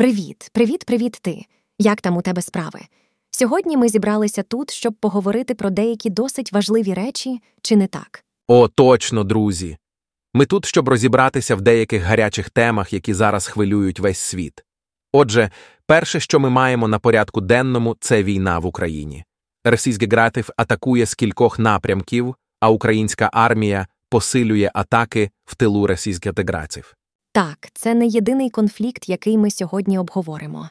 Привіт, привіт, привіт, ти. Як там у тебе справи? Сьогодні ми зібралися тут, щоб поговорити про деякі досить важливі речі, чи не так? О, точно, друзі. Ми тут, щоб розібратися в деяких гарячих темах, які зараз хвилюють весь світ. Отже, перше, що ми маємо на порядку денному, це війна в Україні. Російський гратив атакує з кількох напрямків, а українська армія посилює атаки в тилу російських деграців. Так, це не єдиний конфлікт, який ми сьогодні обговоримо.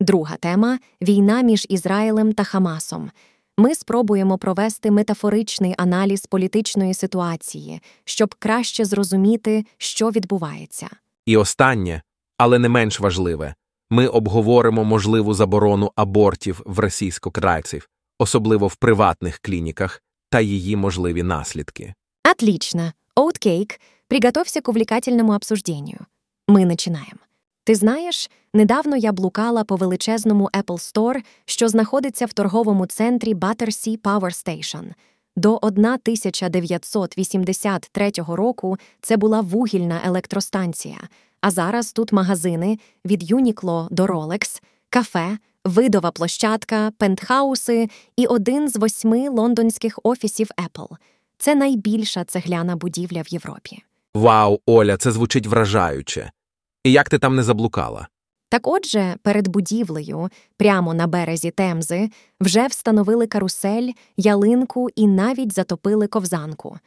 Друга тема війна між Ізраїлем та Хамасом. Ми спробуємо провести метафоричний аналіз політичної ситуації, щоб краще зрозуміти, що відбувається. І останнє, але не менш важливе, ми обговоримо можливу заборону абортів в російсько-крайців, особливо в приватних клініках, та її можливі наслідки. Отлично. Оуткейк, приготовься к увлекательному обсуждению. Мы начинаем. Ти знаєш, недавно я блукала по величезному Apple Store, що знаходиться в торговому центрі Battersea Power Station. До 1983 року це була вугільна електростанція, а зараз тут магазини від Uniqlo до Rolex, кафе, видова площадка, пентхауси і один з восьми лондонських офісів Apple. Це найбільша цегляна будівля в Європі. Вау, Оля, це звучить вражаюче. І як ти там не заблукала? Так отже, перед будівлею, прямо на березі Темзи, вже встановили карусель, ялинку і навіть затопили ковзанку.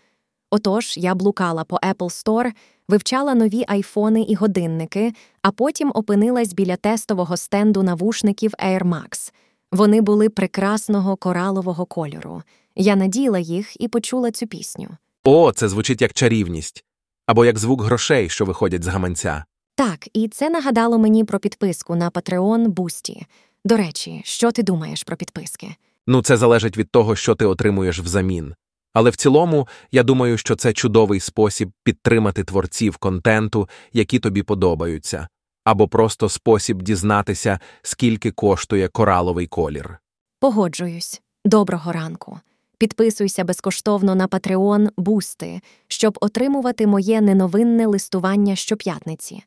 Отож, я блукала по Apple Store, вивчала нові айфони і годинники, а потім опинилась біля тестового стенду навушників Air Max. Вони були прекрасного коралового кольору. Я наділа їх і почула цю пісню. О, це звучить як чарівність, або як звук грошей, що виходять з гаманця. Так, і це нагадало мені про підписку на Patreon Boosty. До речі, що ти думаєш про підписки? Ну, це залежить від того, що ти отримуєш взамін. Але в цілому, я думаю, що це чудовий спосіб підтримати творців контенту, які тобі подобаються, або просто спосіб дізнатися, скільки коштує кораловий колір. Погоджуюсь. Доброго ранку. Підписуйся безкоштовно на Patreon Бусти, щоб отримувати моє неновинне листування щоп'ятниці.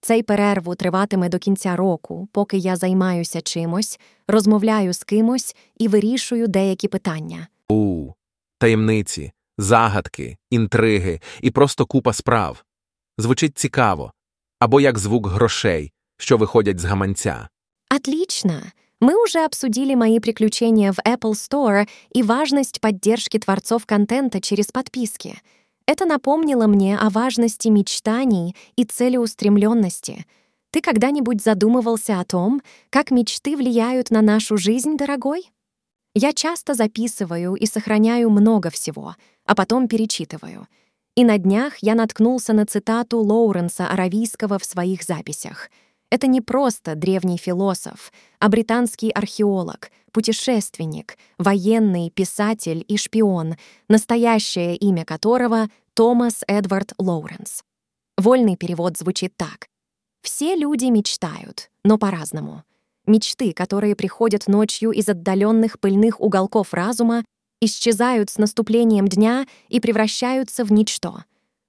Цей перерву триватиме до кінця року, поки я займаюся чимось, розмовляю з кимось і вирішую деякі питання. У таємниці, загадки, інтриги і просто купа справ. Звучить цікаво, або як звук грошей, що виходять з гаманця. Отлично! Мы уже обсудили мои приключения в Apple Store и важность поддержки творцов контента через подписки. Это напомнило мне о важности мечтаний и целеустремленности. Ты когда-нибудь задумывался о том, как мечты влияют на нашу жизнь, дорогой? Я часто записываю и сохраняю много всего, а потом перечитываю. И на днях я наткнулся на цитату Лоуренса Аравийского в своих записях — это не просто древний философ, а британский археолог, путешественник, военный, писатель и шпион, настоящее имя которого Томас Эдвард Лоуренс. Вольный перевод звучит так. «Все люди мечтают, но по-разному. Мечты, которые приходят ночью из отдаленных пыльных уголков разума, исчезают с наступлением дня и превращаются в ничто.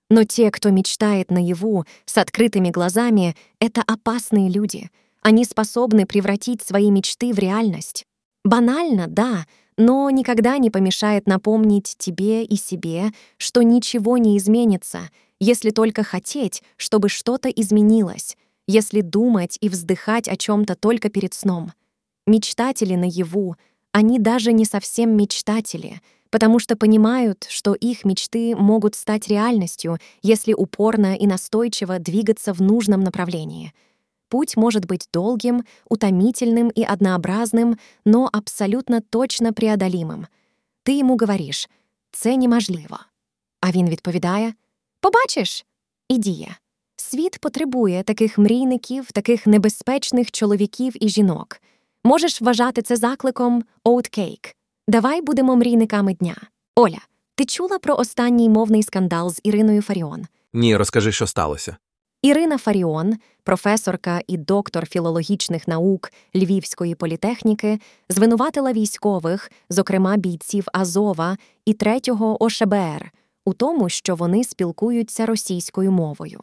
Но те, кто мечтает наяву, с открытыми глазами, это опасные люди. Они способны превратить свои мечты в реальность. Банально, да, но никогда не помешает напомнить тебе и себе, что ничего не изменится, если только хотеть, чтобы что-то изменилось, если думать и вздыхать о чем-то только перед сном. Мечтатели наяву, они даже не совсем мечтатели — потому что понимают, что их мечты могут стать реальностью, если упорно и настойчиво двигаться в нужном направлении. Путь может быть долгим, утомительным и однообразным, но абсолютно точно преодолимим. Ти йому говориш це неможливо. А він відповідає Побачиш і діє. Світ потребує таких мрійників, таких небезпечних чоловіків і жінок. Можеш вважати це закликом «Oatcake» Давай будемо мрійниками дня. Оля, ти чула про останній мовний скандал з Іриною Фаріон? Ні, розкажи, що сталося. Ірина Фаріон, професорка і доктор філологічних наук Львівської політехніки, звинуватила військових, зокрема бійців Азова і третього ОШБР, у тому, що вони спілкуються російською мовою.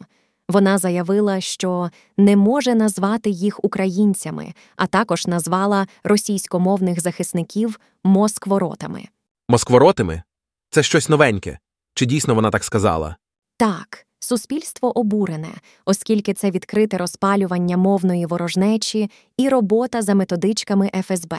Вона заявила, що не може назвати їх українцями, а також назвала російськомовних захисників москворотами. Москворотими? Це щось новеньке. Чи дійсно вона так сказала? Так, суспільство обурене, оскільки це відкрите розпалювання мовної ворожнечі і робота за методичками ФСБ.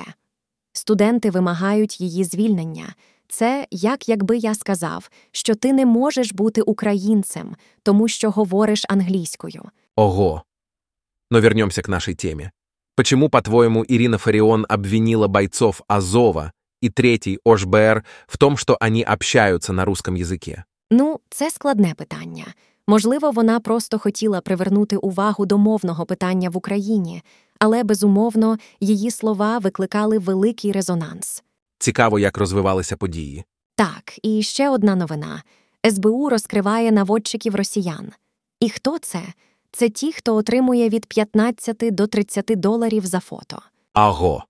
Студенти вимагають її звільнення. Це як якби я сказав, що ти не можеш бути українцем, тому що говориш англійською. Ого. Но вернемся к нашей теме. Почему, по-твоему, Ирина Фарион обвинила бойцов Азова и третий ОШБР в том, что они общаются на русском языке? Ну, це складне питання. Можливо, вона просто хотіла привернути увагу до мовного питання в Україні, але безумовно її слова викликали великий резонанс. Цікаво, як розвивалися події. Так, і ще одна новина: СБУ розкриває наводчиків росіян. І хто це? Це ті, хто отримує від 15 до 30 доларів за фото. Аго.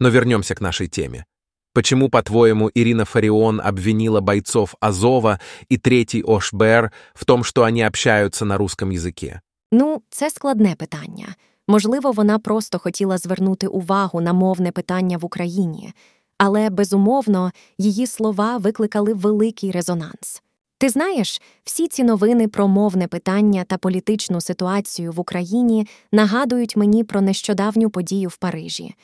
Но вернемся к нашей теме. Почему, по-твоему, Ирина Фарион обвинила бойцов Азова и третий ОШБР в том, что они общаются на русском языке? Ну, це складне питання. Можливо, вона просто хотіла звернути увагу на мовне питання в Україні, але безумовно її слова викликали великий резонанс. Ти знаєш, всі ці новини про мовне питання та політичну ситуацію в Україні нагадують мені про нещодавню подію в Парижі.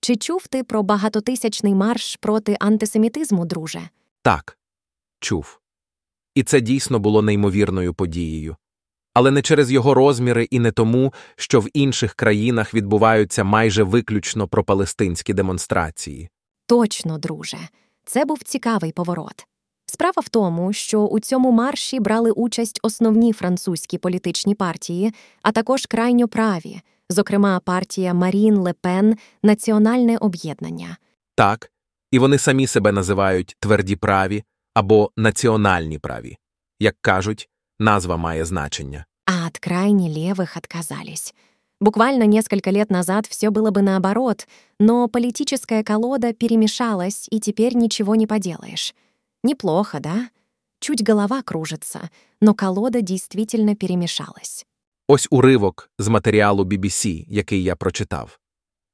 Чи чув ти про багатотисячний марш проти антисемітизму, друже? Так, чув. І це дійсно було неймовірною подією. Але не через його розміри і не тому, що в інших країнах відбуваються майже виключно пропалестинські демонстрації. Точно, друже, це був цікавий поворот. Справа в тому, що у цьому марші брали участь основні французькі політичні партії, а також крайньо праві, зокрема партія Марін Ле Пен Національне об'єднання. Так, і вони самі себе називають тверді праві або національні праві. Як кажуть, назва має значення. А от крайне левых отказались. Буквально несколько лет назад все было бы наоборот, но политическая колода перемешалась, и теперь ничего не поделаешь. Неплохо, да? Чуть голова кружится, но колода действительно перемешалась. Ось уривок з матеріалу BBC, який я прочитав.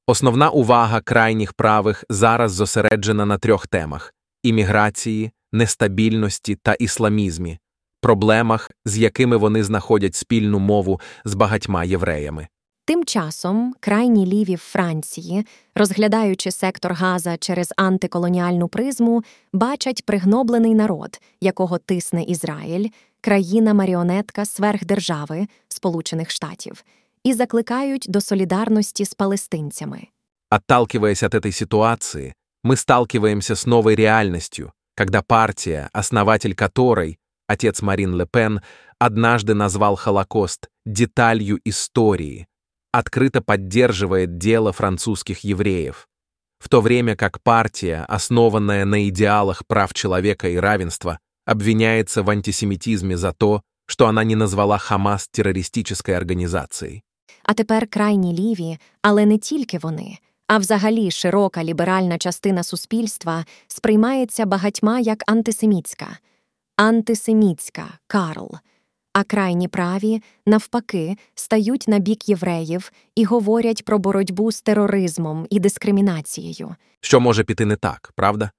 Основна увага крайніх правих зараз зосереджена на трьох темах: імміграції, нестабільності та ісламізмі, проблемах, з якими вони знаходять спільну мову з багатьма євреями. Тим часом крайні ліві в Франції, розглядаючи сектор Газа через антиколоніальну призму, бачать пригноблений народ, якого тисне Ізраїль, країна-маріонетка сверхдержави Сполучених Штатів, і закликають до солідарності з палестинцями. Отталкиваясь от этой ситуации, мы сталкиваемся с новой реальностью, когда партия, основатель которой, отец Марин Ле Пен, однажды назвал Холокост деталью истории, открыто поддерживает дело французских евреев, в то время как партия, основанная на идеалах прав человека и равенства, обвиняется в антисемитизме за то, что она не назвала Хамас террористической организацией. А тепер крайні ліві, але не тільки вони, а взагалі широка ліберальна частина суспільства сприймається багатьма як антисемітська. Антисемітська Карл. А крайні праві, навпаки, стають на бік євреїв і говорять про боротьбу з тероризмом і дискримінацією. Що може піти не так, правда?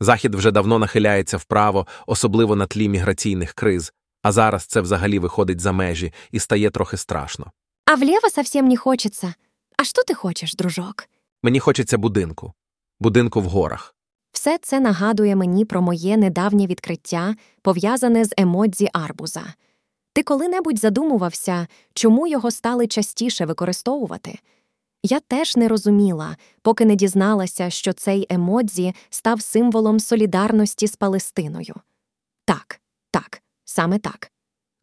Захід вже давно нахиляється вправо, особливо на тлі міграційних криз, а зараз це взагалі виходить за межі і стає трохи страшно. А вліво совсем не хочеться. А що ти хочеш, дружок? Мені хочеться будинку, будинку в горах. Все це нагадує мені про моє недавнє відкриття, пов'язане з емодзі арбуза. Ти коли-небудь задумувався, чому його стали частіше використовувати? Я теж не розуміла, поки не дізналася, що цей емодзі став символом солідарності з Палестиною. Так, так, саме так.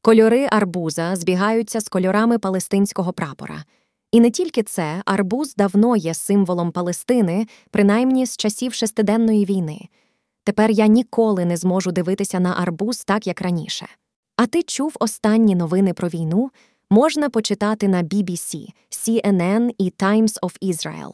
Кольори арбуза збігаються з кольорами палестинського прапора. І не тільки це, арбуз давно є символом Палестини, принаймні з часів шестиденної війни. Тепер я ніколи не зможу дивитися на арбуз так, як раніше. А ти чув останні новини про війну? Можна почитати на BBC, CNN і Times of Israel.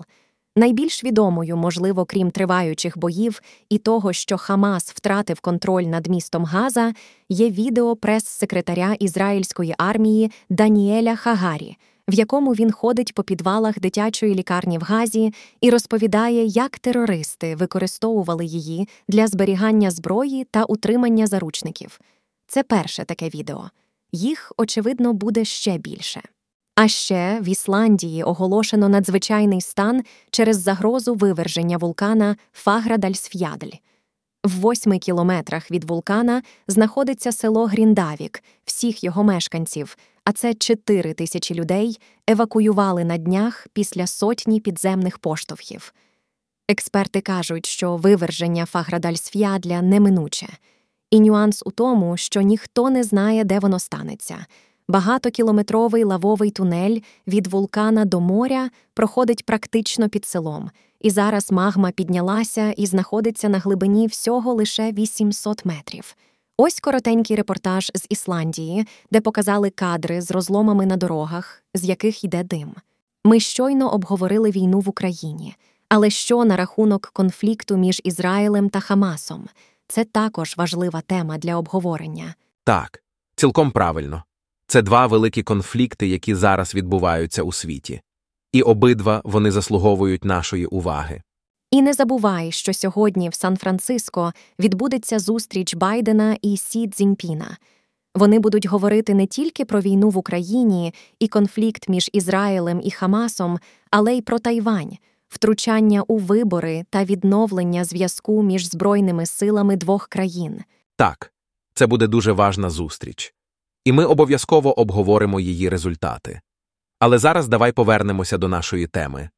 Найбільш відомою, можливо, крім триваючих боїв і того, що Хамас втратив контроль над містом Газа, є відео прес-секретаря ізраїльської армії Даніеля Хагарі, в якому він ходить по підвалах дитячої лікарні в Газі і розповідає, як терористи використовували її для зберігання зброї та утримання заручників. Це перше таке відео. Їх, очевидно, буде ще більше. А ще в Ісландії оголошено надзвичайний стан через загрозу виверження вулкана Фаградальсф'ядль. В восьми кілометрах від вулкана знаходиться село Гріндавік, всіх його мешканців, а це чотири тисячі людей евакуювали на днях після сотні підземних поштовхів. Експерти кажуть, що виверження Фаградальсф'ядля неминуче. І нюанс у тому, що ніхто не знає, де воно станеться. Багатокілометровий лавовий тунель від вулкана до моря проходить практично під селом, і зараз магма піднялася і знаходиться на глибині всього лише 800 метрів. Ось коротенький репортаж з Ісландії, де показали кадри з розломами на дорогах, з яких йде дим. Ми щойно обговорили війну в Україні, але що на рахунок конфлікту між Ізраїлем та Хамасом? Це також важлива тема для обговорення. Так, цілком правильно. Це два великі конфлікти, які зараз відбуваються у світі. І обидва вони заслуговують нашої уваги. І не забувай, що сьогодні в Сан-Франциско відбудеться зустріч Байдена і Сі Цзіньпіна. Вони будуть говорити не тільки про війну в Україні і конфлікт між Ізраїлем і Хамасом, але й про Тайвань, втручання у вибори та відновлення зв'язку між збройними силами двох країн. Так, це буде дуже важна зустріч. І ми обов'язково обговоримо її результати. Але зараз давай повернемося до нашої теми.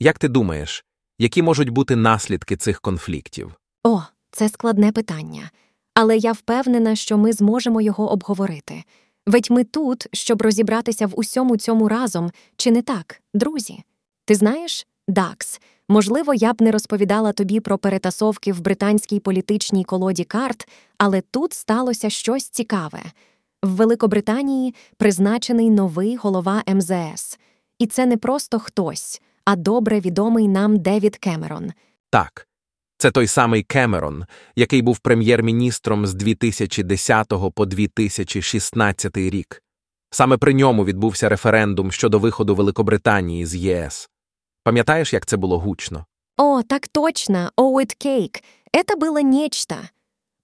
Як ти думаєш, які можуть бути наслідки цих конфліктів? О, це складне питання. Але я впевнена, що ми зможемо його обговорити. Ведь ми тут, щоб розібратися в усьому цьому разом, чи не так, друзі? Ти знаєш, Дакс, можливо, я б не розповідала тобі про перетасовки в британській політичній колоді карт, але тут сталося щось цікаве. В Великобританії призначений новий голова МЗС. І це не просто хтось, а добре відомий нам Девід Кемерон. Так, це той самий Кемерон, який був прем'єр-міністром з 2010 по 2016 рік. Саме при ньому відбувся референдум щодо виходу Великобританії з ЄС. Пам'ятаєш, як це було гучно? О, так точно, Оуэт Кейк. Это было нечто.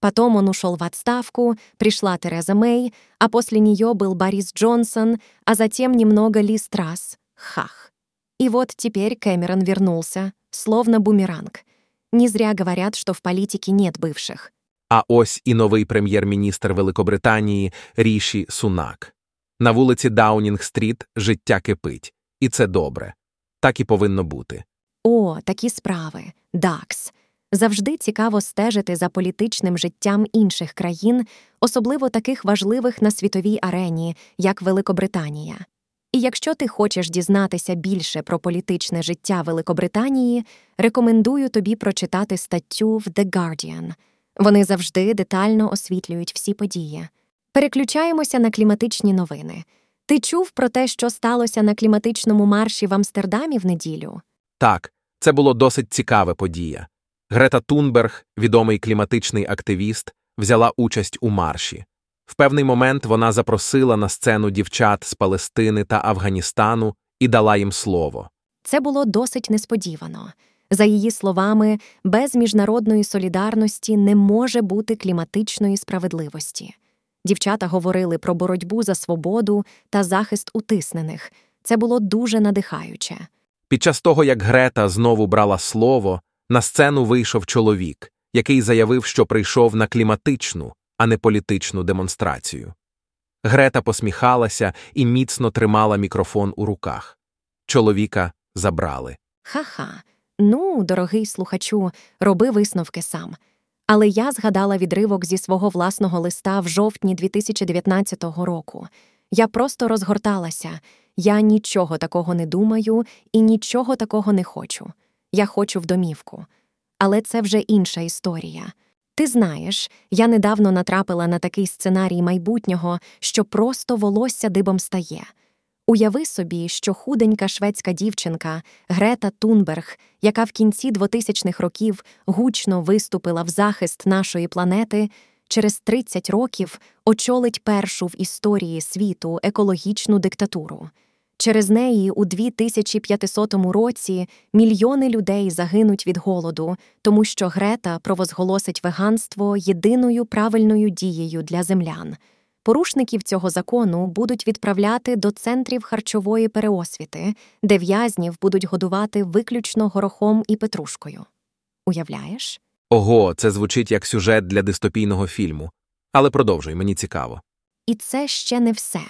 Потом он ушел в отставку, пришла Тереза Мэй, а после нее был Борис Джонсон, а затем немного Ли Страс. Хах. И вот теперь Кэмерон вернулся, словно бумеранг. Не зря говорят, что в политике нет бывших. А ось і новий прем'єр-міністр Великобританії Ріші Сунак. На вулиці Даунінг-стріт життя кипить. І це добре. Так і повинно бути. О, такі справи. ДАКС. Завжди цікаво стежити за політичним життям інших країн, особливо таких важливих на світовій арені, як Великобританія. І якщо ти хочеш дізнатися більше про політичне життя Великобританії, рекомендую тобі прочитати статтю в The Guardian. Вони завжди детально освітлюють всі події. Переключаємося на кліматичні новини. Ти чув про те, що сталося на кліматичному марші в Амстердамі в неділю? Так, це було досить цікава подія. Грета Тунберг, відомий кліматичний активіст, взяла участь у марші. В певний момент вона запросила на сцену дівчат з Палестини та Афганістану і дала їм слово. Це було досить несподівано. За її словами, без міжнародної солідарності не може бути кліматичної справедливості. Дівчата говорили про боротьбу за свободу та захист утиснених. Це було дуже надихаюче. Під час того, як Грета знову брала слово, на сцену вийшов чоловік, який заявив, що прийшов на кліматичну, а не політичну демонстрацію. Грета посміхалася і міцно тримала мікрофон у руках. Чоловіка забрали. Ха-ха. Ну, дорогий слухачу, роби висновки сам. Але я згадала відривок зі свого власного листа в жовтні 2019 року. Я просто розгорталася. Я нічого такого не думаю і нічого такого не хочу. Я хочу в домівку. Але це вже інша історія. Ти знаєш, я недавно натрапила на такий сценарій майбутнього, що просто волосся дибом стає. Уяви собі, що худенька шведська дівчинка Грета Тунберг, яка в кінці 2000-х років гучно виступила в захист нашої планети, через 30 років очолить першу в історії світу екологічну диктатуру. Через неї у 2500 році мільйони людей загинуть від голоду, тому що Грета провозголосить веганство єдиною правильною дією для землян. Порушників цього закону будуть відправляти до центрів харчової переосвіти, де в'язнів будуть годувати виключно горохом і петрушкою. Уявляєш? Ого, це звучить як сюжет для дистопійного фільму. Але продовжуй, мені цікаво. І це ще не все.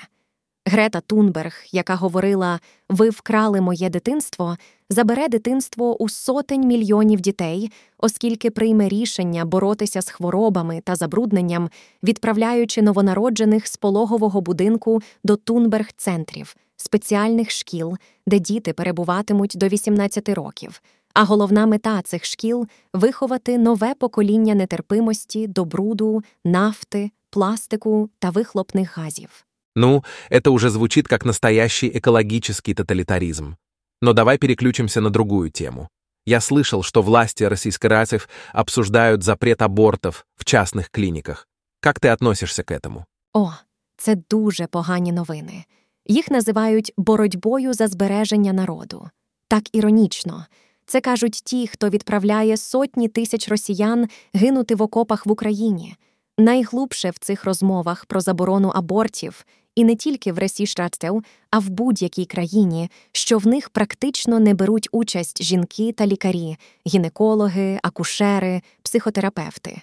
Грета Тунберг, яка говорила Ви вкрали моє дитинство, забере дитинство у сотень мільйонів дітей, оскільки прийме рішення боротися з хворобами та забрудненням, відправляючи новонароджених з пологового будинку до Тунберг центрів, спеціальних шкіл, де діти перебуватимуть до 18 років. А головна мета цих шкіл виховати нове покоління нетерпимості до бруду, нафти, пластику та вихлопних газів. Ну, это уже звучит как настоящий экологический тоталитаризм. Но давай переключимся на другую тему. Я слышал, что власти российских обсуждают запрет абортов в частных клиниках. Как ты относишься к этому? О, це дуже погані новини. Їх називають боротьбою за збереження народу. Так іронічно. Це кажуть ті, хто відправляє сотні тисяч росіян гинути в окопах в Україні. Найглубше в цих розмовах про заборону абортів і не тільки в Ресіштратстел, а в будь-якій країні, що в них практично не беруть участь жінки та лікарі, гінекологи, акушери, психотерапевти.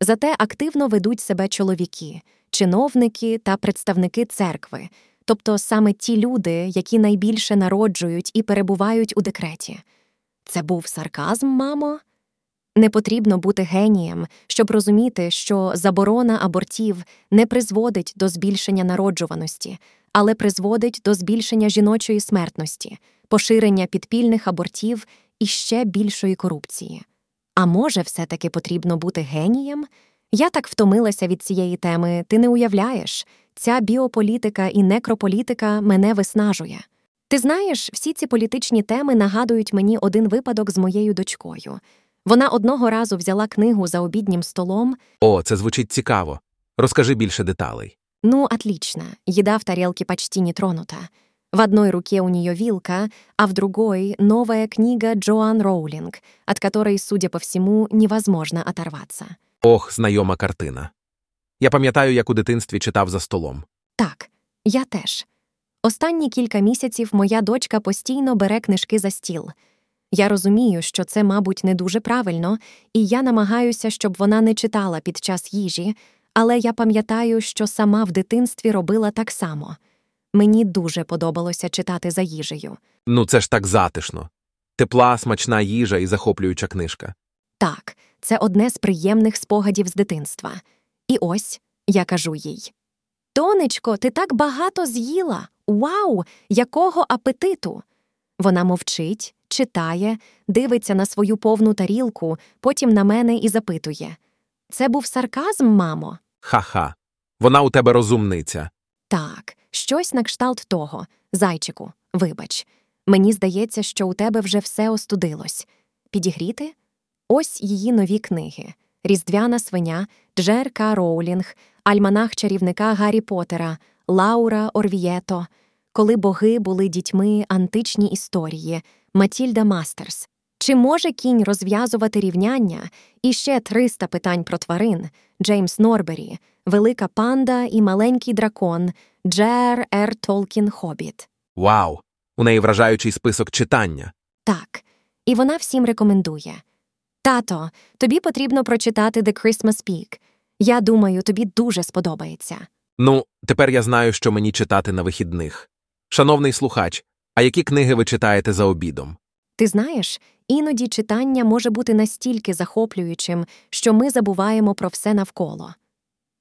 Зате активно ведуть себе чоловіки, чиновники та представники церкви, тобто саме ті люди, які найбільше народжують і перебувають у декреті. Це був сарказм, мамо? Не потрібно бути генієм, щоб розуміти, що заборона абортів не призводить до збільшення народжуваності, але призводить до збільшення жіночої смертності, поширення підпільних абортів і ще більшої корупції. А може, все таки потрібно бути генієм? Я так втомилася від цієї теми, ти не уявляєш, ця біополітика і некрополітика мене виснажує. Ти знаєш, всі ці політичні теми нагадують мені один випадок з моєю дочкою. Вона одного разу взяла книгу за обіднім столом. О, це звучить цікаво. Розкажи більше деталей. Ну, отлично. Еда в тарелке почти не тронута. В одной руке у нее вилка, а в другой — новая книга Джоан Роулинг, от которой, судя по всему, невозможно оторваться. Ох, знайома картина. Я пам'ятаю, як у дитинстві читав за столом. Так, я теж. Останні кілька місяців моя дочка постійно бере книжки за стіл. Я розумію, що це, мабуть, не дуже правильно, і я намагаюся, щоб вона не читала під час їжі, але я пам'ятаю, що сама в дитинстві робила так само. Мені дуже подобалося читати за їжею. Ну, це ж так затишно. Тепла, смачна їжа і захоплююча книжка. Так, це одне з приємних спогадів з дитинства. І ось я кажу їй: Тонечко, ти так багато з'їла. Вау, якого апетиту! Вона мовчить, читає, дивиться на свою повну тарілку, потім на мене і запитує Це був сарказм, мамо? Ха-ха. Вона у тебе розумниця. Так, щось на кшталт того. Зайчику, вибач. Мені здається, що у тебе вже все остудилось. Підігріти? Ось її нові книги: Різдвяна свиня, Джер К. Роулінг, Альманах чарівника Гаррі Поттера, Лаура Орвієто, Коли боги були дітьми античні історії, Матільда Мастерс. Чи може кінь розв'язувати рівняння і ще 300 питань про тварин Джеймс Норбері, Велика панда і маленький дракон Джер Р. Толкін Хобіт. Вау! У неї вражаючий список читання. Так, і вона всім рекомендує. Тато, тобі потрібно прочитати The Christmas Peak. Я думаю, тобі дуже сподобається. Ну, тепер я знаю, що мені читати на вихідних. Шановний слухач, а які книги ви читаєте за обідом? Ти знаєш, іноді читання може бути настільки захоплюючим, що ми забуваємо про все навколо.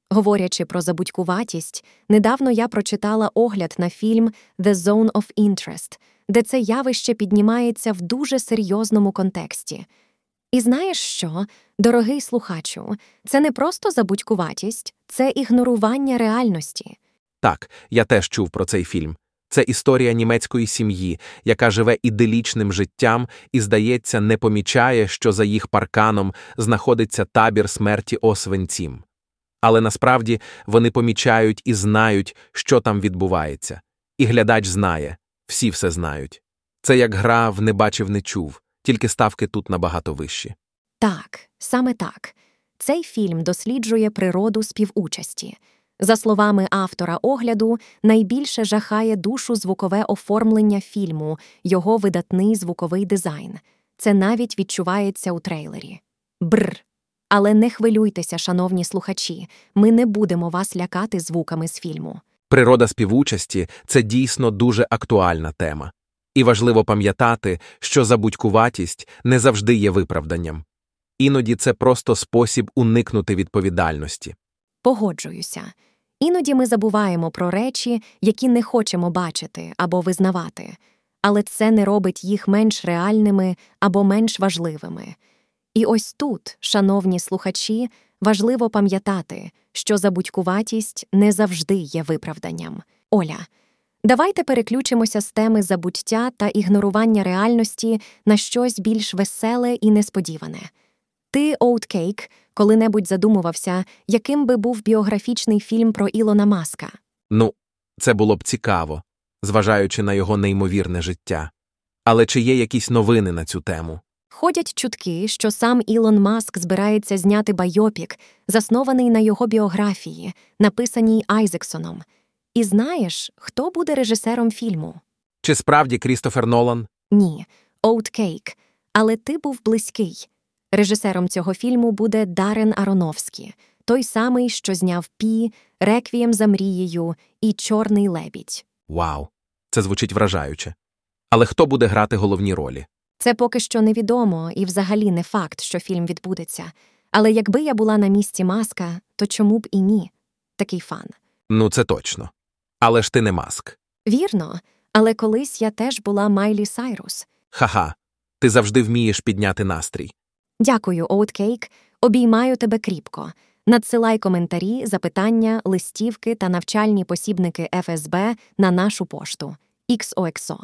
Говорячи про забудькуватість, недавно я прочитала огляд на фільм The Zone of Interest, де це явище піднімається в дуже серйозному контексті. І знаєш що, дорогий слухачу, це не просто забудькуватість, це ігнорування реальності. Так, я теж чув про цей фільм. Це історія німецької сім'ї, яка живе іделічним життям і, здається, не помічає, що за їх парканом знаходиться табір смерті Освенцім. Але насправді вони помічають і знають, що там відбувається. І глядач знає, всі все знають. Це як гра в не бачив, не чув, тільки ставки тут набагато вищі. Так, саме так. Цей фільм досліджує природу співучасті. За словами автора огляду, найбільше жахає душу звукове оформлення фільму, його видатний звуковий дизайн. Це навіть відчувається у трейлері. Бр. Але не хвилюйтеся, шановні слухачі, ми не будемо вас лякати звуками з фільму. Природа співучасті це дійсно дуже актуальна тема. І важливо пам'ятати, що забудькуватість не завжди є виправданням. Іноді це просто спосіб уникнути відповідальності. Погоджуюся. Іноді ми забуваємо про речі, які не хочемо бачити або визнавати, але це не робить їх менш реальними або менш важливими. І ось тут, шановні слухачі, важливо пам'ятати, що забудькуватість не завжди є виправданням. Оля, давайте переключимося з теми забуття та ігнорування реальності на щось більш веселе і несподіване. Ти, Оуткейк, коли-небудь задумувався, яким би був біографічний фільм про Ілона Маска? Ну, це було б цікаво, зважаючи на його неймовірне життя. Але чи є якісь новини на цю тему? Ходять чутки, що сам Ілон Маск збирається зняти байопік, заснований на його біографії, написаній Айзексоном. І знаєш, хто буде режисером фільму? Чи справді Крістофер Нолан? Ні, Оуткейк. Але ти був близький. Режисером цього фільму буде Дарен Аронофскі, той самий, що зняв Пі, Реквієм за мрією і Чорний лебідь. Вау, це звучить вражаюче. Але хто буде грати головні ролі? Це поки що невідомо і взагалі не факт, що фільм відбудеться. Але якби я була на місці маска, то чому б і ні? Такий fun. Ну, це точно. Але ж ти не маск. Вірно, але колись я теж була Майлі Сайрус. Ха-ха, ти завжди вмієш підняти настрій. Дякую, Оуткейк. Обіймаю тебе кріпко. Надсилай коментарі, запитання, листівки та навчальні посібники ФСБ на нашу пошту XOXO.